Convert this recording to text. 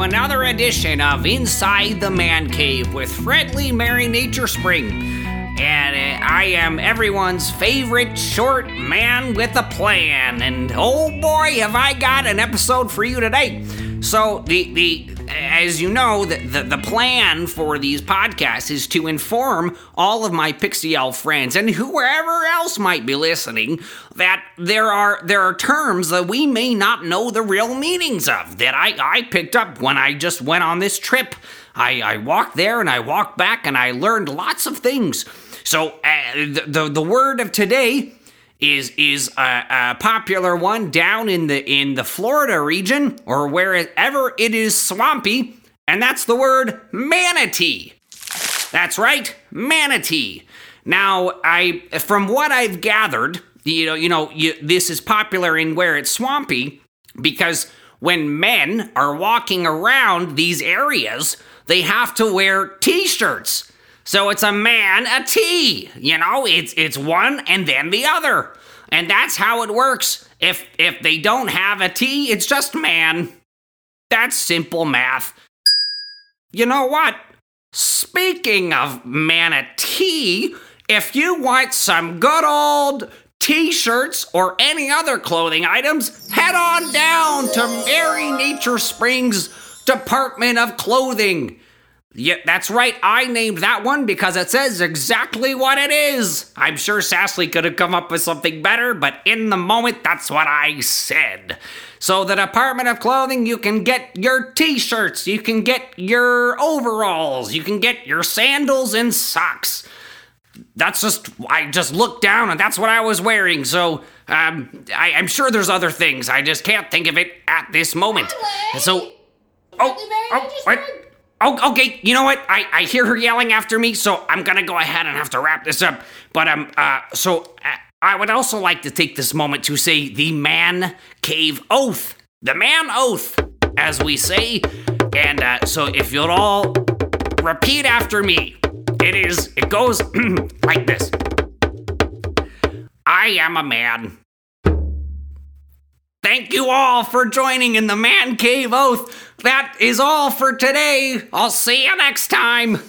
another edition of Inside the Man Cave with Friendly Mary Nature Spring. And uh, I am everyone's favorite short man with a plan. And oh boy, have I got an episode for you today. So, the, the as you know, the, the, the, plan for these podcasts is to inform all of my Pixie Elf friends and whoever else might be listening that there are there are terms that we may not know the real meanings of that I, I picked up when I just went on this trip. I, I walked there and I walked back and I learned lots of things. So uh, the, the the word of today is is a, a, popular one down in the in the Florida region or wherever it is swampy, and that's the word manatee. That's right, manatee. Now, I from what I've gathered, you know, you know, you, this is popular in where it's swampy because when men are walking around these areas, they have to wear t-shirts so it's a man, a T. You know, it's it's one and then the other. And that's how it works. If if they don't have a T, it's just man. That's simple math. You know what? Speaking of manatee, if you want some good old t shirts or any other clothing items, head on down to Mary Nature Springs Department of Clothing. Yeah, that's right. I named that one because it says exactly what it is. I'm sure Sassly could have come up with something better, but in the moment, that's what I said. So, the Department of Clothing, you can get your t shirts, you can get your overalls, you can get your sandals and socks. That's just, I just looked down and that's what I was wearing. So, um, I, am sure there's other things. I just can't think of it at this moment. So, oh, oh, what? Oh, okay. You know what? I, I hear her yelling after me, so I'm gonna go ahead and have to wrap this up. But um, uh, so uh, I would also like to take this moment to say the man cave oath, the man oath, as we say. And uh, so if you'll all repeat after me, it is. It goes like this. I am a man. Thank you all for joining in the Man Cave Oath. That is all for today. I'll see you next time.